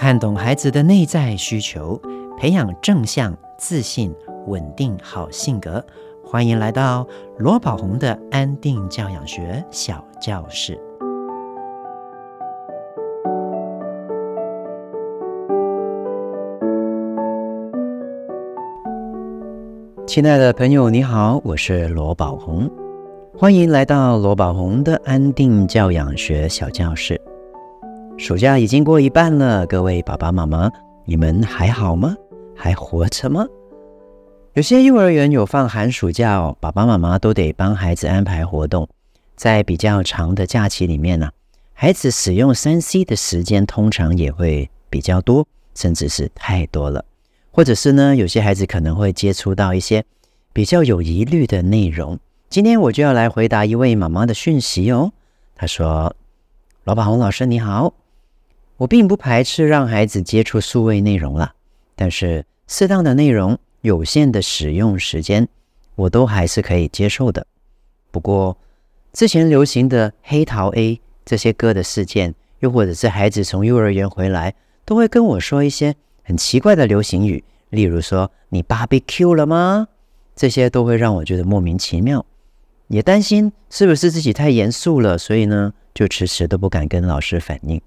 看懂孩子的内在需求，培养正向、自信、稳定好性格。欢迎来到罗宝红的安定教养学小教室。亲爱的朋友，你好，我是罗宝红，欢迎来到罗宝红的安定教养学小教室。暑假已经过一半了，各位爸爸妈妈，你们还好吗？还活着吗？有些幼儿园有放寒暑假，爸爸妈妈都得帮孩子安排活动。在比较长的假期里面呢，孩子使用 3C 的时间通常也会比较多，甚至是太多了。或者是呢，有些孩子可能会接触到一些比较有疑虑的内容。今天我就要来回答一位妈妈的讯息哦。她说：“罗宝红老师你好。”我并不排斥让孩子接触数位内容了，但是适当的内容、有限的使用时间，我都还是可以接受的。不过，之前流行的黑桃 A 这些歌的事件，又或者是孩子从幼儿园回来，都会跟我说一些很奇怪的流行语，例如说“你 barbecue 了吗？”这些都会让我觉得莫名其妙，也担心是不是自己太严肃了，所以呢，就迟迟都不敢跟老师反映。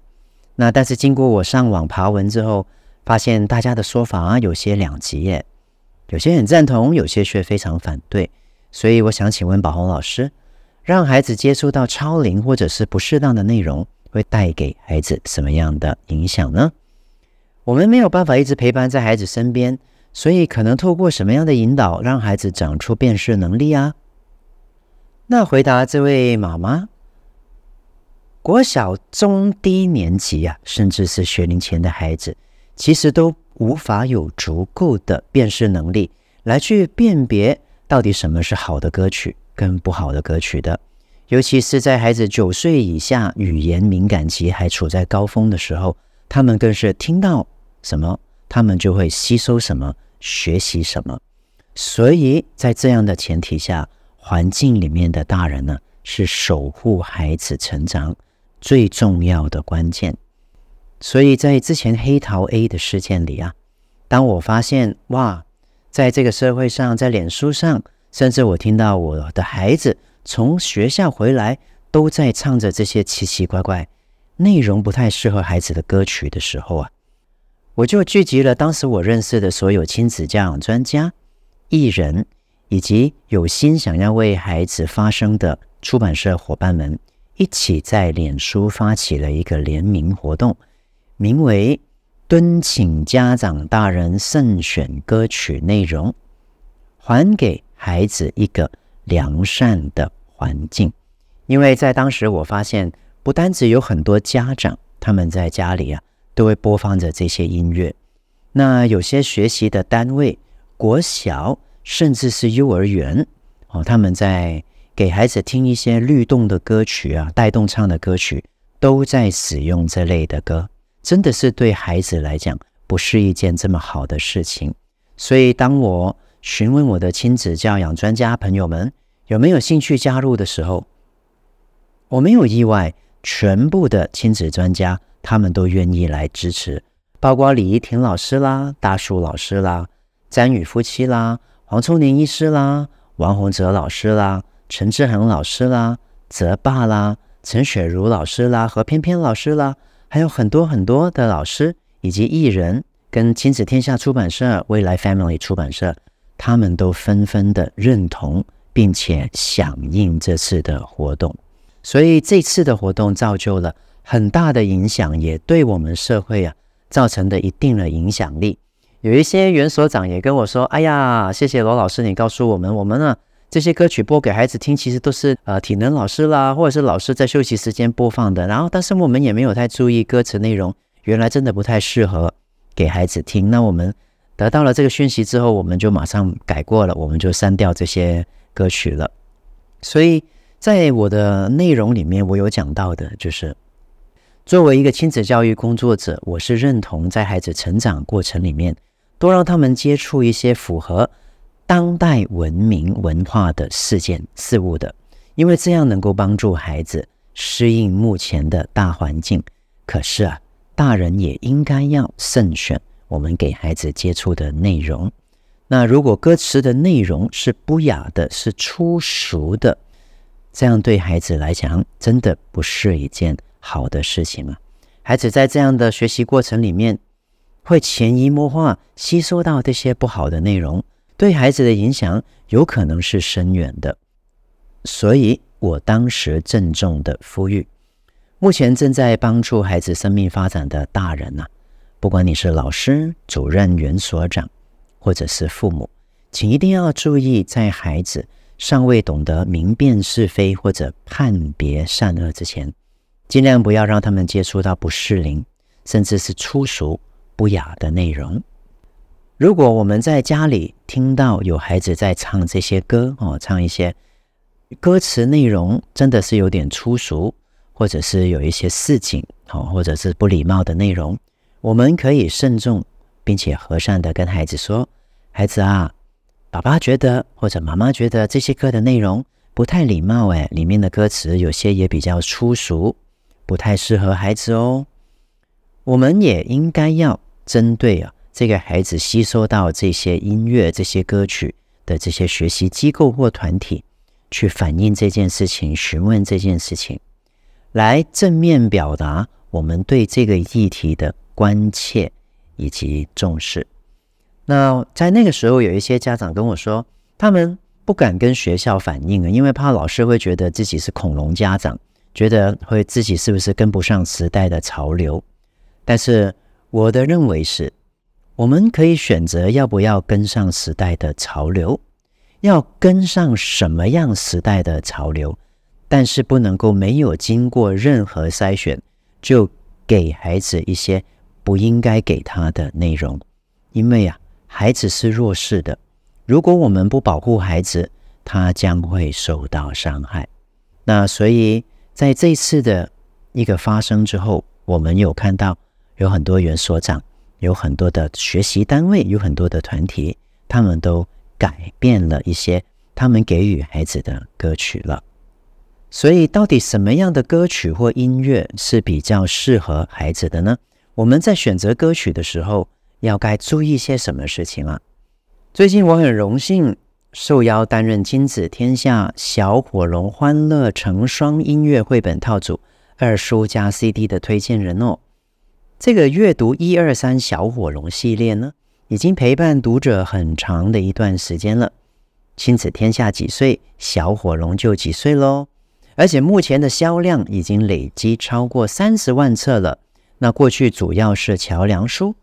那但是经过我上网爬文之后，发现大家的说法啊有些两极耶，有些很赞同，有些却非常反对。所以我想请问宝红老师，让孩子接触到超龄或者是不适当的内容，会带给孩子什么样的影响呢？我们没有办法一直陪伴在孩子身边，所以可能透过什么样的引导，让孩子长出辨识能力啊？那回答这位妈妈。国小中低年级啊，甚至是学龄前的孩子，其实都无法有足够的辨识能力来去辨别到底什么是好的歌曲跟不好的歌曲的。尤其是在孩子九岁以下，语言敏感期还处在高峰的时候，他们更是听到什么，他们就会吸收什么，学习什么。所以在这样的前提下，环境里面的大人呢，是守护孩子成长最重要的关键，所以在之前黑桃 A 的事件里啊，当我发现哇，在这个社会上，在脸书上，甚至我听到我的孩子从学校回来都在唱着这些奇奇怪怪、内容不太适合孩子的歌曲的时候啊，我就聚集了当时我认识的所有亲子教养专家、艺人，以及有心想要为孩子发声的出版社伙伴们。一起在脸书发起了一个联名活动，名为“敦请家长大人慎选歌曲内容，还给孩子一个良善的环境”。因为在当时，我发现不单只有很多家长，他们在家里啊都会播放着这些音乐。那有些学习的单位，国小甚至是幼儿园哦，他们在。给孩子听一些律动的歌曲啊，带动唱的歌曲，都在使用这类的歌，真的是对孩子来讲不是一件这么好的事情。所以，当我询问我的亲子教养专家朋友们有没有兴趣加入的时候，我没有意外，全部的亲子专家他们都愿意来支持，包括李怡婷老师啦、大树老师啦、詹宇夫妻啦、黄聪年医师啦、王洪哲老师啦。陈志恒老师啦，泽爸啦，陈雪茹老师啦，和翩翩老师啦，还有很多很多的老师以及艺人，跟亲子天下出版社、未来 Family 出版社，他们都纷纷的认同并且响应这次的活动，所以这次的活动造就了很大的影响，也对我们社会啊造成的一定的影响力。有一些园所长也跟我说：“哎呀，谢谢罗老师，你告诉我们，我们呢。”这些歌曲播给孩子听，其实都是呃体能老师啦，或者是老师在休息时间播放的。然后，但是我们也没有太注意歌词内容，原来真的不太适合给孩子听。那我们得到了这个讯息之后，我们就马上改过了，我们就删掉这些歌曲了。所以在我的内容里面，我有讲到的，就是作为一个亲子教育工作者，我是认同在孩子成长过程里面，多让他们接触一些符合。当代文明文化的事件事物的，因为这样能够帮助孩子适应目前的大环境。可是啊，大人也应该要慎选我们给孩子接触的内容。那如果歌词的内容是不雅的，是粗俗的，这样对孩子来讲真的不是一件好的事情啊！孩子在这样的学习过程里面，会潜移默化吸收到这些不好的内容，对孩子的影响有可能是深远的。所以我当时郑重的呼吁，目前正在帮助孩子生命发展的大人呐、不管你是老师、主任、园所长，或者是父母，请一定要注意，在孩子尚未懂得明辨是非或者判别善恶之前，尽量不要让他们接触到不适龄，甚至是粗俗不雅的内容。如果我们在家里听到有孩子在唱这些歌哦，唱一些。歌词内容真的是有点粗俗，或者是有一些事情，好，或者是不礼貌的内容，我们可以慎重并且和善的跟孩子说：“孩子啊，爸爸觉得或者妈妈觉得这些歌的内容不太礼貌，哎，里面的歌词有些也比较粗俗，不太适合孩子哦。我们也应该要针对啊这个孩子吸收到这些音乐、这些歌曲的这些学习机构或团体。”去反映这件事情，询问这件事情，来正面表达我们对这个议题的关切以及重视。那在那个时候，有一些家长跟我说，他们不敢跟学校反映啊，因为怕老师会觉得自己是恐龙家长，觉得会自己是不是跟不上时代的潮流。但是我的认为是，我们可以选择要不要跟上时代的潮流。要跟上什么样时代的潮流，但是不能够没有经过任何筛选，就给孩子一些不应该给他的内容，因为啊，孩子是弱势的，如果我们不保护孩子，他将会受到伤害。那所以在这次的一个发生之后，我们有看到有很多园所长，有很多的学习单位，有很多的团体，他们都。改变了一些他们给予孩子的歌曲了，所以到底什么样的歌曲或音乐是比较适合孩子的呢？我们在选择歌曲的时候，要该注意些什么事情啊？最近我很荣幸受邀担任亲子天下小火龙欢乐成双音乐绘本套组二书加 CD 的推荐人哦。这个阅读一二三小火龙系列呢，已经陪伴读者很长的一段时间了。亲子天下几岁，小火龙就几岁喽。而且目前的销量已经累积超过三十万册了。那过去主要是桥梁书，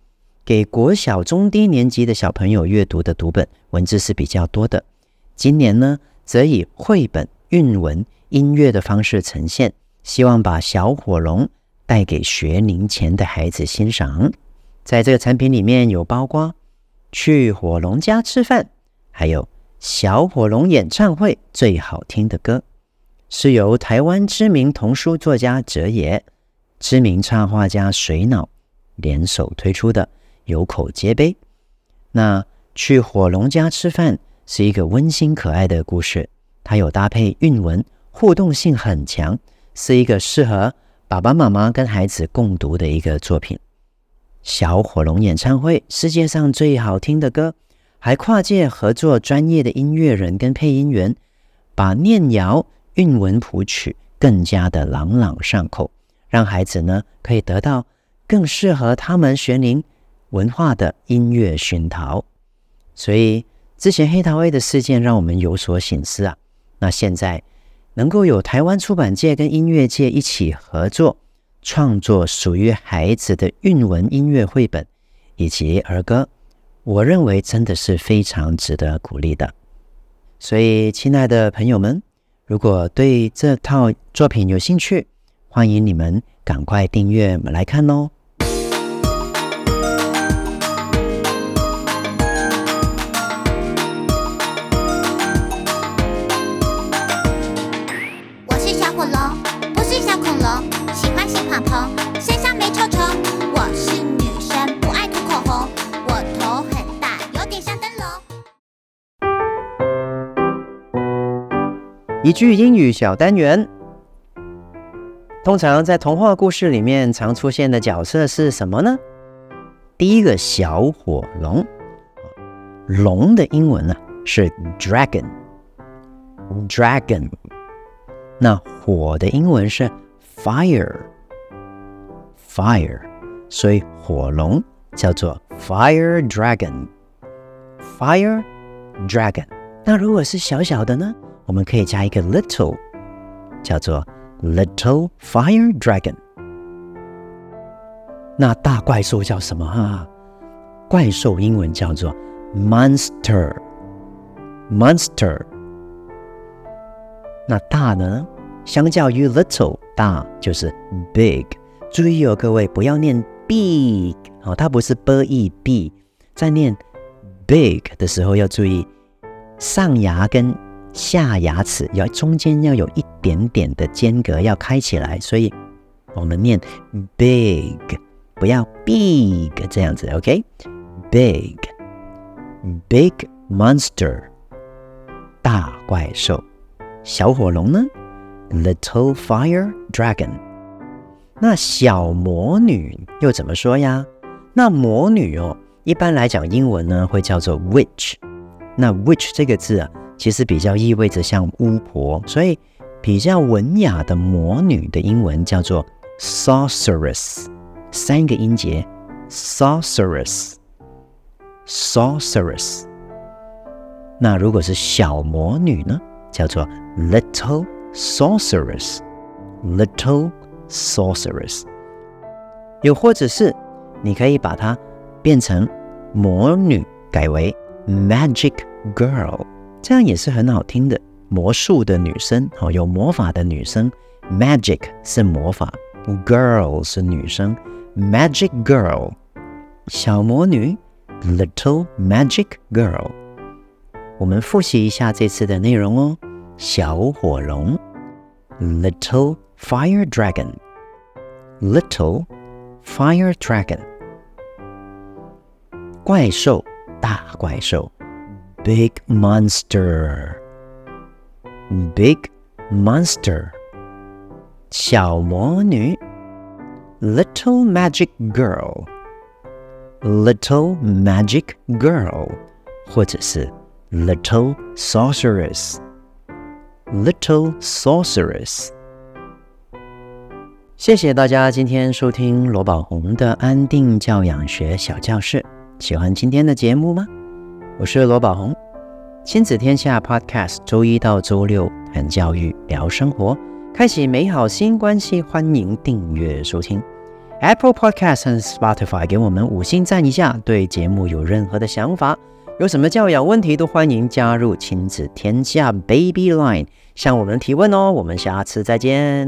给国小中低年级的小朋友阅读的读本，文字是比较多的。今年呢，则以绘本、韵文、音乐的方式呈现，希望把小火龙带给学龄前的孩子欣赏。在这个产品里面有包括去火龙家吃饭，还有小火龙演唱会最好听的歌，是由台湾知名童书作家哲野、知名插画家水脑联手推出的，有口皆碑。那去火龙家吃饭是一个温馨可爱的故事，它有搭配韵文，互动性很强，是一个适合爸爸妈妈跟孩子共读的一个作品。小火龙演唱会，世界上最好听的歌，还跨界合作专业的音乐人跟配音员，把念谣韵文谱曲更加的朗朗上口，让孩子呢可以得到更适合他们学龄文化的音乐熏陶。所以之前黑桃 A 的事件让我们有所醒思啊，那现在能够有台湾出版界跟音乐界一起合作。创作属于孩子的韵文音乐绘本以及儿歌，我认为真的是非常值得鼓励的。所以，亲爱的朋友们，如果对这套作品有兴趣，欢迎你们赶快订阅来看哦。一句英语小单元，通常在童话故事里面常出现的角色是什么呢？第一个小火龙，龙的英文呢是 dragon，dragon。那火的英文是 fire，fire。所以火龙叫做 fire dragon，fire dragon。那如果是小小的呢？我们可以加一个 little，叫做 little fire dragon。那大怪兽叫什么？哈，怪兽英文叫做 monster，monster。那大呢？相较于 little，大就是 big。注意哦，各位不要念 big 哦，它不是 b e b，在念 big 的时候要注意上牙跟下牙齿要中间要有一点点的间隔，要开起来，所以我们念 big，不要 big 这样子，OK？Big，big monster，大怪兽，小火龙呢？Little fire dragon。那小魔女又怎么说呀？那魔女哦，一般来讲英文呢会叫做 witch。那 witch 这个字啊。其实比较意味着像巫婆，所以比较文雅的魔女的英文叫做 sorceress，三个音节，sorceress，sorceress。那如果是小魔女呢，叫做 little sorceress，little sorceress。又或者是你可以把它变成魔女，改为 magic girl。这样也是很好听的，魔术的女生哦，有魔法的女生，magic 是魔法，girl 是女生，magic girl 小魔女，little magic girl。我们复习一下这次的内容哦，小火龙，little fire dragon，little fire dragon，怪兽，大怪兽。Big monster, big monster，小魔女，little magic girl, little magic girl，或者是 little sorceress, little sorceress。谢谢大家今天收听罗宝红的安定教养学小教室，喜欢今天的节目吗？ 我是罗宝红，亲子天下 Podcast，周一到周六谈教育、聊生活，开启美好新关系。欢迎订阅收听 Apple Podcast 和 Spotify，给我们五星赞一下。对节目有任何的想法，有什么教养问题，都欢迎加入亲子天下 Baby Line 向我们提问哦。我们下次再见。